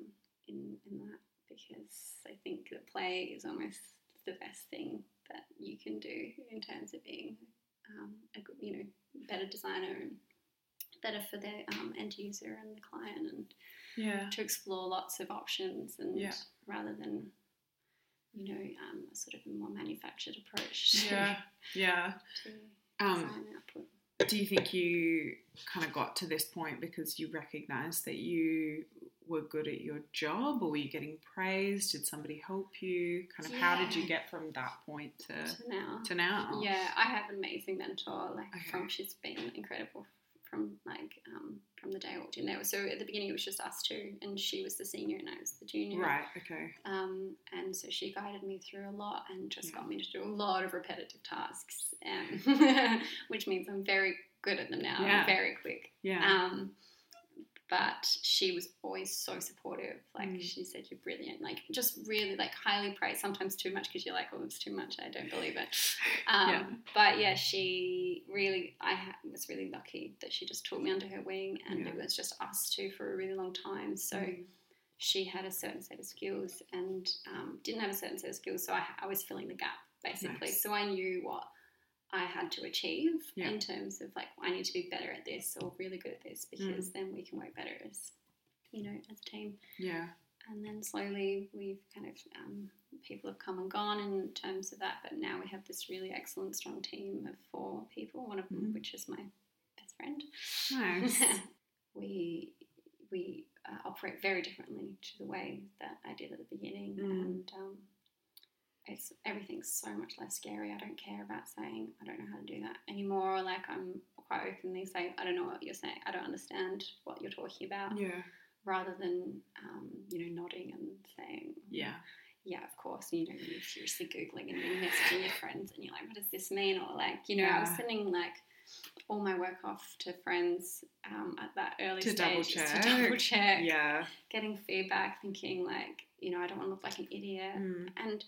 in in that because I think that play is almost the best thing that you can do in terms of being um, a good, you know better designer and better for the um, end user and the client and Yeah. to explore lots of options and Yeah. rather than you know, um, a sort of a more manufactured approach. To, Yeah, yeah. to Um, do you think you kind of got to this point because you recognized that you were good at your job or were you getting praised did somebody help you kind of how did you get from that point to to now. to now Yeah, I have an amazing mentor. Like Okay. from she's been incredible from like um, from the day I walked in there. So at the beginning it was just us two, and she was the senior and I was the junior. right okay Um, and so she guided me through a lot and just Yeah. got me to do a lot of repetitive tasks, um, which means I'm very good at them now. Yeah. Very quick. yeah Um, but she was always so supportive. Like Mm. she said, "You're brilliant." Like just really like highly praised. Sometimes too much because you're like, "Oh, it's too much." I don't believe it. Um, Yeah. But yeah, she really. I ha- was really lucky that she just took me under her wing, and Yeah. it was just us two for a really long time. So. Mm. She had a certain set of skills and um, didn't have a certain set of skills, so I, I was filling the gap basically. Nice. So I knew what I had to achieve Yeah. in terms of like I need to be better at this or really good at this Mm. because then we can work better as you know as a team. yeah And then slowly we've kind of um, people have come and gone in terms of that, but now we have this really excellent strong team of four people. One of them, Mhm. which is my best friend. nice we we uh, operate very differently to the way that I did at the beginning, Mm. and um, it's everything's so much less scary. I don't care about saying I don't know how to do that anymore. Like I'm quite openly say I don't know what you're saying. I don't understand what you're talking about, yeah rather than um, you know nodding and saying yeah yeah, of course. You know, you're seriously googling and you're messaging your friends, and you're like, what does this mean? Or like, you know, I was sending like all my work off to friends um, at that early To stage double check. to double check, yeah getting feedback, thinking like, you know, I don't want to look like an idiot. Mm. And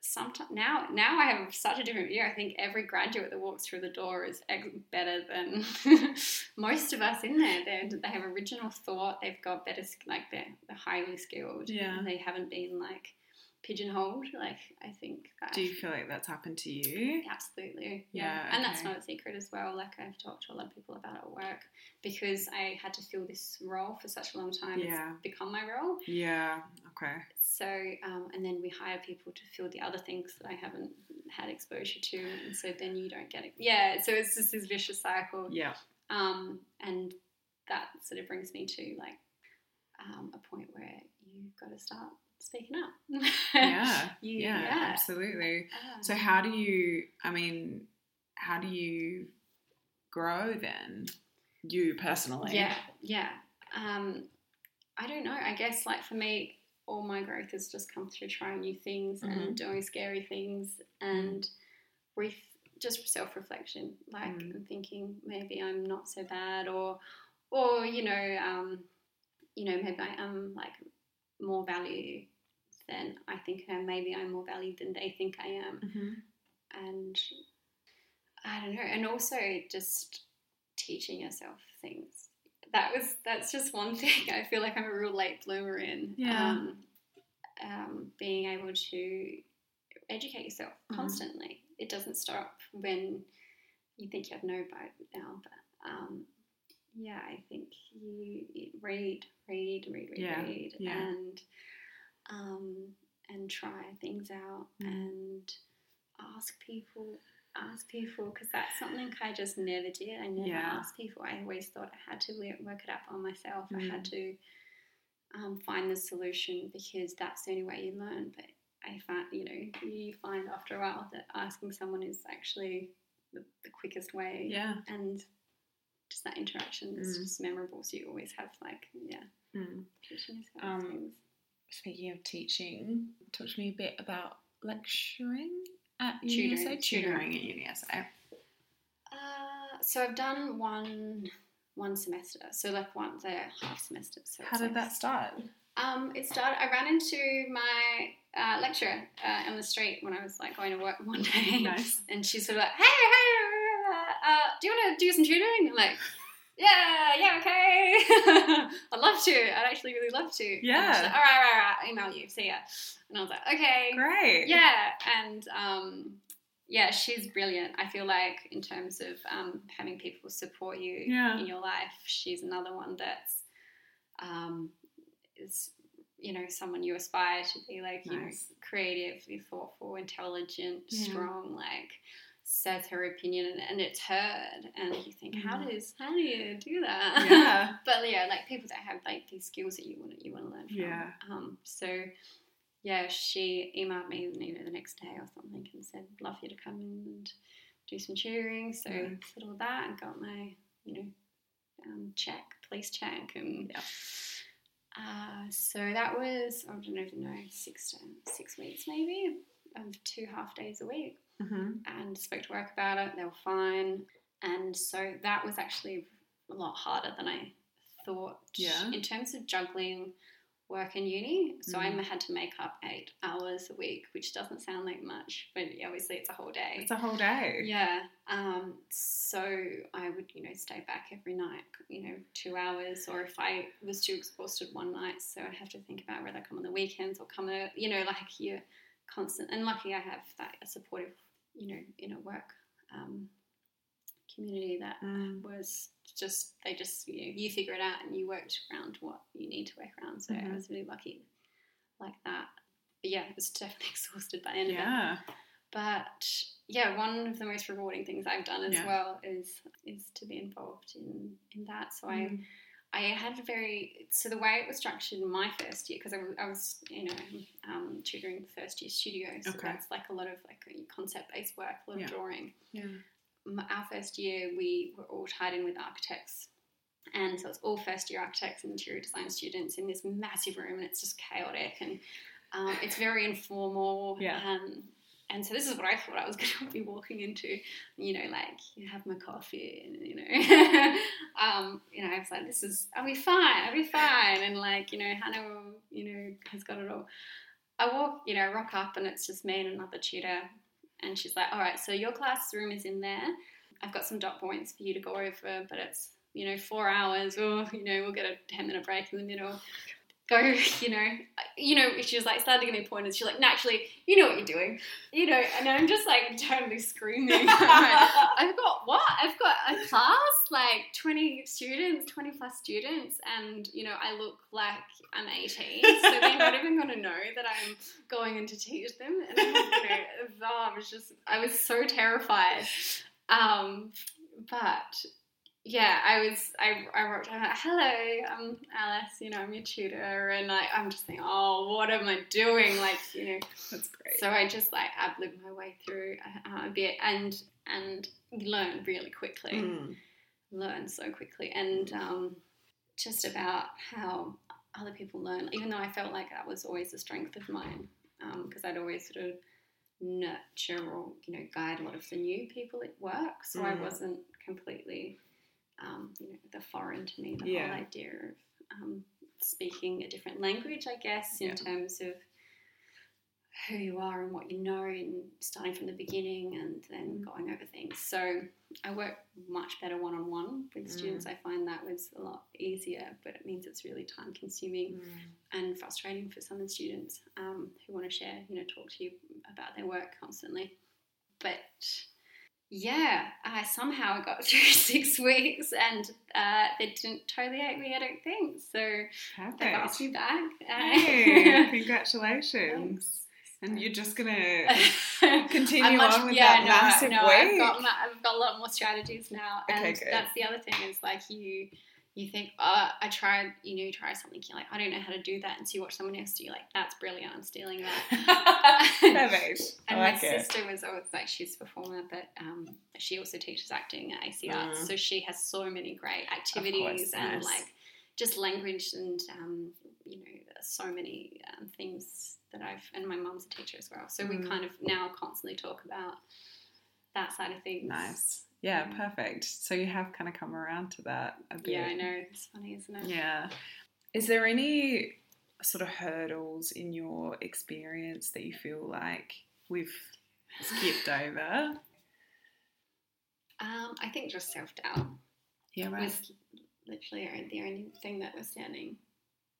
sometimes now, now I have such a different view. I think every graduate that walks through the door is ex- better than most of us in there. They're, they have original thought. They've got better, like they're, they're highly skilled. Yeah. They haven't been like pigeonholed. Like I think that. do you feel like that's happened to you Absolutely. Yeah, And that's not a secret as well. Like I've talked to a lot of people about it at work because I had to fill this role for such a long time. Yeah. It's become my role. yeah okay So, um, and then we hire people to fill the other things that I haven't had exposure to. And so then you don't get it. Yeah. So it's just this vicious cycle. yeah Um, and that sort of brings me to like um, a point where you've got to start speaking up. yeah You- yeah yeah. absolutely Ah. So how do you? I mean, how do you grow then? You personally? Yeah, yeah. Um, I don't know. I guess like for me, all my growth has just come through trying new things Mhm. and doing scary things and with just self reflection, like Mm. thinking maybe I'm not so bad or or you know um, you know maybe I am like more value than I think. Maybe I'm more valued than they think I am hmm and I don't know, and also just teaching yourself things. That was that's just one thing I feel like I'm a real late bloomer in. Yeah. Um, um, being able to educate yourself Mhm. constantly. It doesn't stop when you think you have no by now, but um, yeah, I think you, you read, read, read, read, Yeah, read, yeah. and um, and try things out Mm. and ask people ask people because that's something I just never did. I never Yeah. asked people. I always thought I had to work it out on myself. I Mm. had to um, find the solution because that's the only way you learn. But I find, you know, you find after a while that asking someone is actually the, the quickest way. Yeah. And just that interaction is Mm. just memorable. So you always have like, yeah, Mm. Um, things. Speaking of teaching, talk to me a bit about lecturing at Tutoring, UniSA. Tutoring at UniSA. Uh, so I've done one one semester, so like one the half semester. So How did like- that start? Um, it started. I ran into my uh, lecturer uh, on the street when I was like going to work one day, Nice. and she's sort of like, "Hey, hey, uh, uh, do you want to do some tutoring?" I'm like, "Yeah, yeah, okay. I'd love to. I'd actually really love to." Yeah. like, all right, all right, all right. Email you. See ya. And I was like, "Okay." Great. Yeah, and um, yeah, she's brilliant. I feel like in terms of um, having people support you Yeah. in your life, she's another one that's um, is you know, someone you aspire to be like, you know, creative, you're thoughtful, intelligent, Yeah. strong, like says her opinion and, it's heard and you think how Mhm. does how do you do that Yeah. but yeah like people that have like these skills that you want to you want to learn from Yeah. um so yeah she emailed me you know the next day or something and said love you to come and do some tutoring so Yeah. did all that and got my you know um, check police check and Yeah. uh, so that was I don't even know six six weeks maybe of two half days a week hmm and spoke to work about it. They were fine, and so that was actually a lot harder than I thought. Yeah. In terms of juggling work and uni, so I Mm. had to make up eight hours a week, which doesn't sound like much, but obviously it's a whole day. It's a whole day. Yeah. Um, so I would, you know, stay back every night, you know, two hours, or if I was too exhausted one night, so I'd have to think about whether I come on the weekends or come, you know, like you're constant. And lucky I have that a supportive, you know, in a work um, community that Mm. was just they just you know you figure it out and you worked around what you need to work around. So I Mhm. was really lucky like that. But yeah, I was definitely exhausted by the end of it. Yeah. But yeah, one of the most rewarding things I've done as Yeah. well is is to be involved in in that. So Mm. I I had a very so the way it was structured in my first year because I was you know um, tutoring first year studio, so Okay. that's like a lot of like concept based work, a lot Yeah. of drawing. Yeah. Our first year we were all tied in with architects. And so it's all first year architects and interior design students in this massive room, and it's just chaotic and um, it's very informal. Yeah. Um, and so this is what I thought I was going to be walking into. You know, like you have my coffee, and you know, um, you know, I was like, this is, I'll be fine, I'll be fine. And like, you know, Hannah, you know, has got it all. I walk, you know, rock up, and it's just me and another tutor, and she's like, all right, so your classroom is in there. I've got some dot points for you to go over, but it's you know four hours, or you know, we'll get a ten minute break in the middle go, you know, you know, she was like, started to give me pointers. She's like, naturally, you know what you're doing, you know, and I'm just like totally screaming. I've got what? I've got a class, like 20 students, 20 plus students, and, you know, I look like I'm 18, so they're not even going to know that I'm going in to teach them. And, you know, oh, I was just, I was so terrified. Um, but yeah, I was. I, I wrote down, hello, I'm Alice. You know, I'm your tutor, and like I'm just thinking, oh, what am I doing? Like, you know. That's great. So I just like ad lib my way through a, a bit and and learn really quickly. Mm. Learn so quickly, and um, just about how other people learn. Even though I felt like that was always a strength of mine, because I'd always sort of nurture or you know guide a lot of the new people at work, so I Mm. wasn't completely um, you know the foreign to me. The Yeah. whole idea of um, speaking a different language, I guess, in Yeah. terms of who you are and what you know, and starting from the beginning and then Mm. going over things. So I work much better one on one with Mm. students. I find that was a lot easier, but it means it's really time consuming Mm. and frustrating for some of the students um, who want to share, you know, talk to you about their work constantly. But yeah, I somehow got through six weeks and uh, they didn't totally hate me, I don't think. So they've asked me back. Hey, congratulations. Thanks. And you're just gonna continue much- on with yeah, that no, massive no, I've got, I've got a lot more strategies now, and Okay, that's the other thing is like you, you think, oh, I tried, you know, you try something, you're like, I don't know how to do that, and so you watch someone else do, you're like, that's brilliant, I'm stealing that. Perfect. And like my it. sister was always like she's a performer, but um, she also teaches acting at AC Arts, Mm. so she has so many great activities and nice. like just language and um, you know so many um, things that I've and my mum's a teacher as well, so we Mm. kind of now constantly talk about that side of things. Nice. Yeah, Yeah. perfect. So you have kind of come around to that a bit. Yeah, I know it's funny, isn't it? Yeah. Is there any sort of hurdles in your experience that you feel like we've skipped over? Um, I think just self doubt Yeah, right. was literally the only thing that was standing,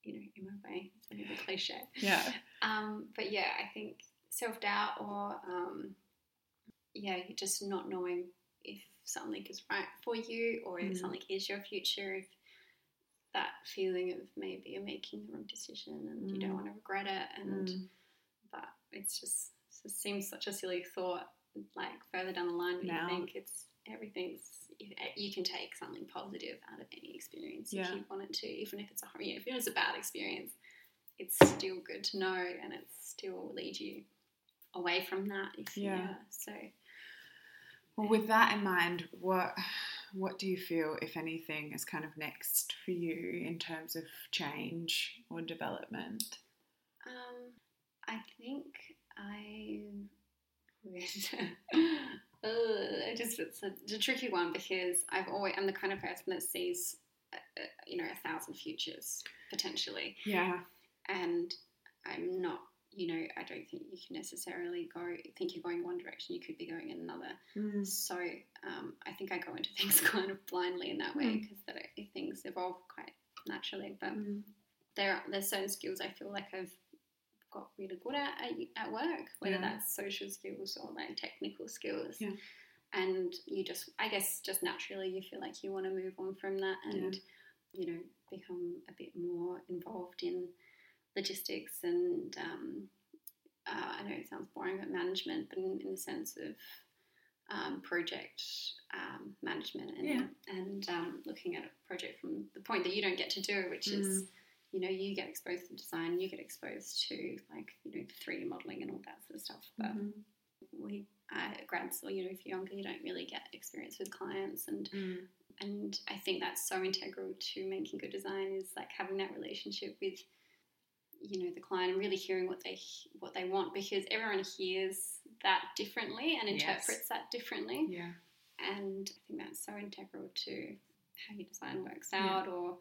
you know, in my way. It's a bit of a cliche. Yeah. Um, but yeah, I think self doubt or um, yeah, just not knowing if something is right for you or if Mm. something is your future. If that feeling of maybe you're making the wrong decision and you don't Mm. want to regret it and Mm. but it's just it just seems such a silly thought like further down the line Now. you think it's everything's you, you can take something positive out of any experience Yeah. if you wanted to even if it's a you know, if it's a bad experience it's still good to know and it still lead you away from that if Yeah. yeah so Well, with that in mind, what what do you feel, if anything, is kind of next for you in terms of change or development? Um, I think I uh, I just it's a, it's a tricky one because I've always I'm the kind of person that sees, uh, uh, you know, a thousand futures potentially, Yeah. and I'm not. You know, I don't think you can necessarily go think you're going one direction. You could be going in another. Mm. So um, I think I go into things kind of blindly in that way Mm. because that it, things evolve quite naturally. But Mm. there are, there's certain skills I feel like I've got really good at at, at work, whether Yeah. that's social skills or like technical skills. Yeah. And you just, I guess, just naturally you feel like you want to move on from that and, you know, become a bit more involved in logistics and, um, uh, I know it sounds boring, but management, but in, in the sense of um, project um, management and, Yeah. and um, looking at a project from the point that you don't get to do, which is, you know, you get exposed to design, you get exposed to like, you know, 3D modeling and all that sort of stuff. But Mhm. we, uh, grads, or, you know, if you're younger, you don't really get experience with clients. And, Mm. and I think that's so integral to making good design is like having that relationship with, you know, the client and really hearing what they, what they want because everyone hears that differently and Yes. interprets that differently Yeah. and I think that's so integral to how your design works Yeah. out or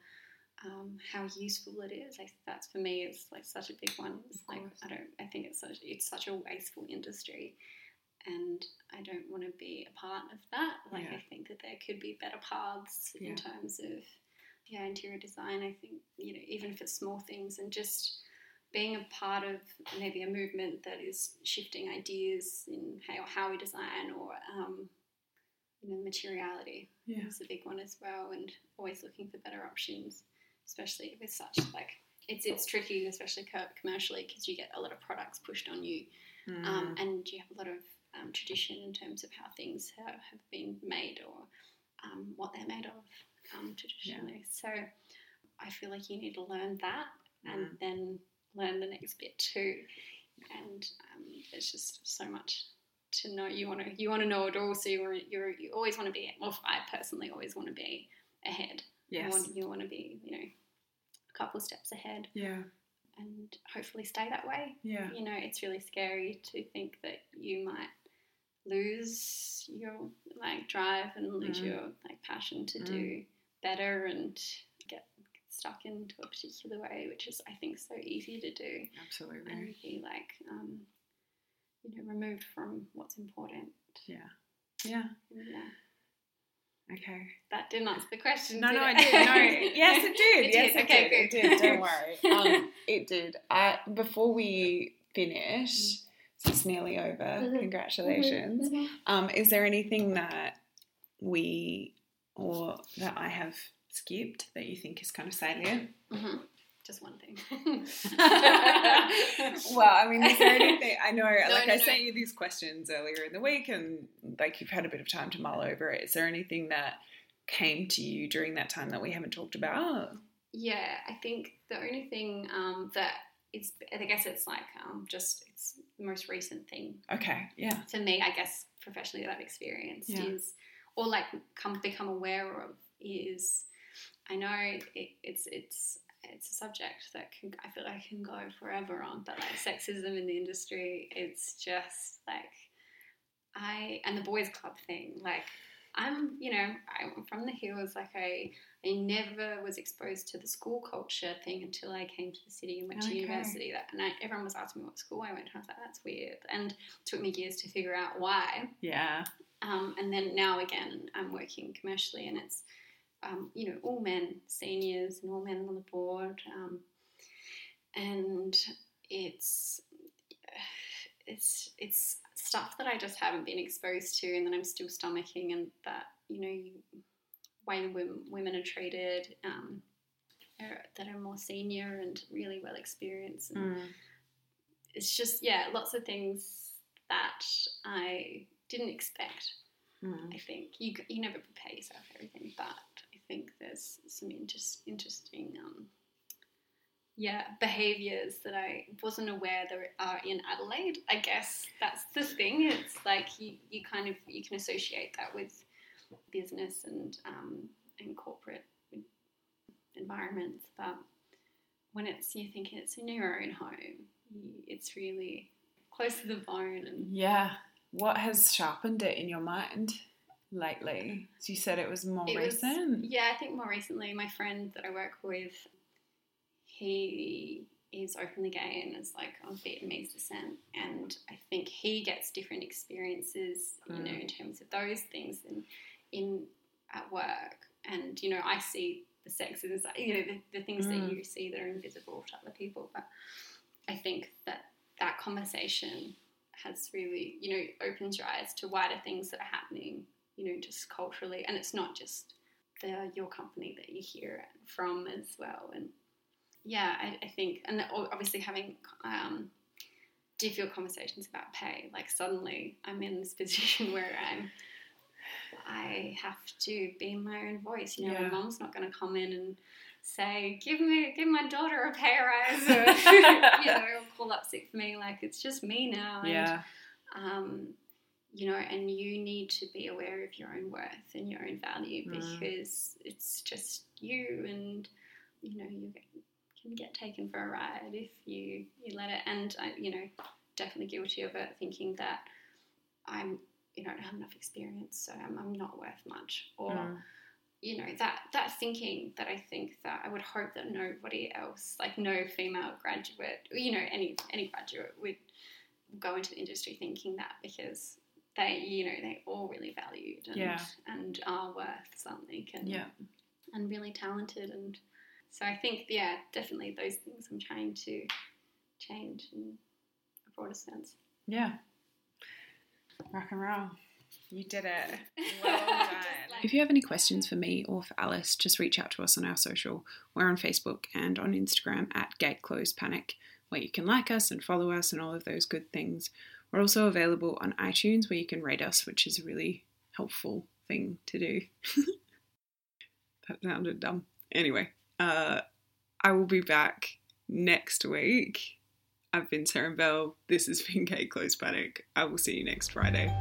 um, how useful it is. I think that's for me is like such a big one. It's like. I don't I think it's such it's such a wasteful industry and I don't want to be a part of that. Like Yeah. I think that there could be better paths Yeah. in terms of yeah, interior design. I think, you know, even for small things and just being a part of maybe a movement that is shifting ideas in how, how we design or um, you know, materiality Yeah. is a big one as well, and always looking for better options, especially with such like it's it's tricky, especially commercially, because you get a lot of products pushed on you, um, Mm. and you have a lot of um, tradition in terms of how things have, have been made or um, what they're made of um, traditionally. So I feel like you need to learn that and Mm. then learn the next bit too. And um, there's just so much to know. You want to you want to know it all, so you want you you always want to be. Well, I personally always want to be ahead. You yes. want, you want to be you know a couple of steps ahead Yeah. and hopefully stay that way Yeah. you know, it's really scary to think that you might lose your like drive and lose Mm. your like passion to Mm. do better and stuck into a particular way, which is I think so easy to do Absolutely. and be like um, you know removed from what's important. Yeah. Yeah. Yeah, Okay. that didn't answer the question. No, did no, I it? did. No, yes, it did. It yes, did. it Okay, did. It good. did. Don't worry. Um, it did. I, before we finish, so it's nearly over. Mhm. Congratulations. Um, is there anything that we or that I have skipped that you think is kind of salient? hmm Just one thing. well, I mean, is there anything? I know, like no, I no. sent you these questions earlier in the week, and like you've had a bit of time to mull over it. Is there anything that came to you during that time that we haven't talked about? Yeah, I think the only thing um, that is, I guess it's like um, just it's the most recent thing Okay, yeah, to me. I guess professionally that I've experienced Yeah. is, or like come become aware of is, I know it, it's it's it's a subject that can I feel like can go forever on, but like sexism in the industry, it's just like I and the boys club thing, like. I'm, you know, I'm from the hills. Like I, I never was exposed to the school culture thing until I came to the city and went Okay. to university. That and I, everyone was asking me what school I went to. I was like, that's weird, and it took me years to figure out why. yeah, Um, and then now again, I'm working commercially, and it's um, you know all men seniors and all men on the board, um, and it's it's it's stuff that I just haven't been exposed to, and that I'm still stomaching, and that you know you, way women, women are treated. Um, are, that are more senior and really well experienced. Mm. It's just yeah, lots of things that I didn't expect. Mm. I think you you never prepare yourself for everything, but think there's some interest, interesting um, yeah behaviors that I wasn't aware there are in Adelaide. I guess that's the thing. It's like you, you kind of you can associate that with business and um, and corporate environments, but when it's you're thinking it's in your own home, it's really close to the bone and Yeah. What has sharpened it in your mind lately? So you said it was more It was- recent. yeah, I think more recently, my friend that I work with, he is openly gay and is like of Vietnamese descent, and I think he gets different experiences, you know, Mm. in terms of those things in in at work, and you know, I see the sexes, you know, the, the things Mm. that you see that are invisible to other people, but I think that that conversation has really, you know, opened your eyes to wider things that are happening, you know, just culturally. And it's not just the your company that you hear from as well. And yeah, I, I think, and obviously having um, difficult conversations about pay. Like suddenly, I'm in this position where I'm. I have to be my own voice. You know, Yeah. my mom's not going to come in and say, "Give me, give my daughter a pay rise," or you know, or call up sick for me. Like it's just me now. and, Yeah. um, you know, and you need to be aware of your own worth and your own value Mm. because it's just you, and you know, you can get taken for a ride if you you let it. And I, you know, definitely guilty of it, thinking that I'm, you know, I don't have enough experience, so I'm, I'm not worth much, or Mm. you know that that thinking that I think that I would hope that nobody else, like no female graduate, you know, any any graduate would go into the industry thinking that because they, you know, they all really valued and Yeah. and are worth something and Yeah. and really talented and so I think yeah, definitely those things I'm trying to change in a broader sense. Yeah. Rock and roll. You did it. Well done. like- If you have any questions for me or for Alice, just reach out to us on our social. We're on Facebook and on Instagram at Gate Closed Panic, where you can like us and follow us and all of those good things. We're also available on iTunes, where you can rate us, which is a really helpful thing to do. that sounded dumb. Anyway, uh, I will be back next week. I've been Sarah Bell. This has been Gate Close Panic. I will see you next Friday.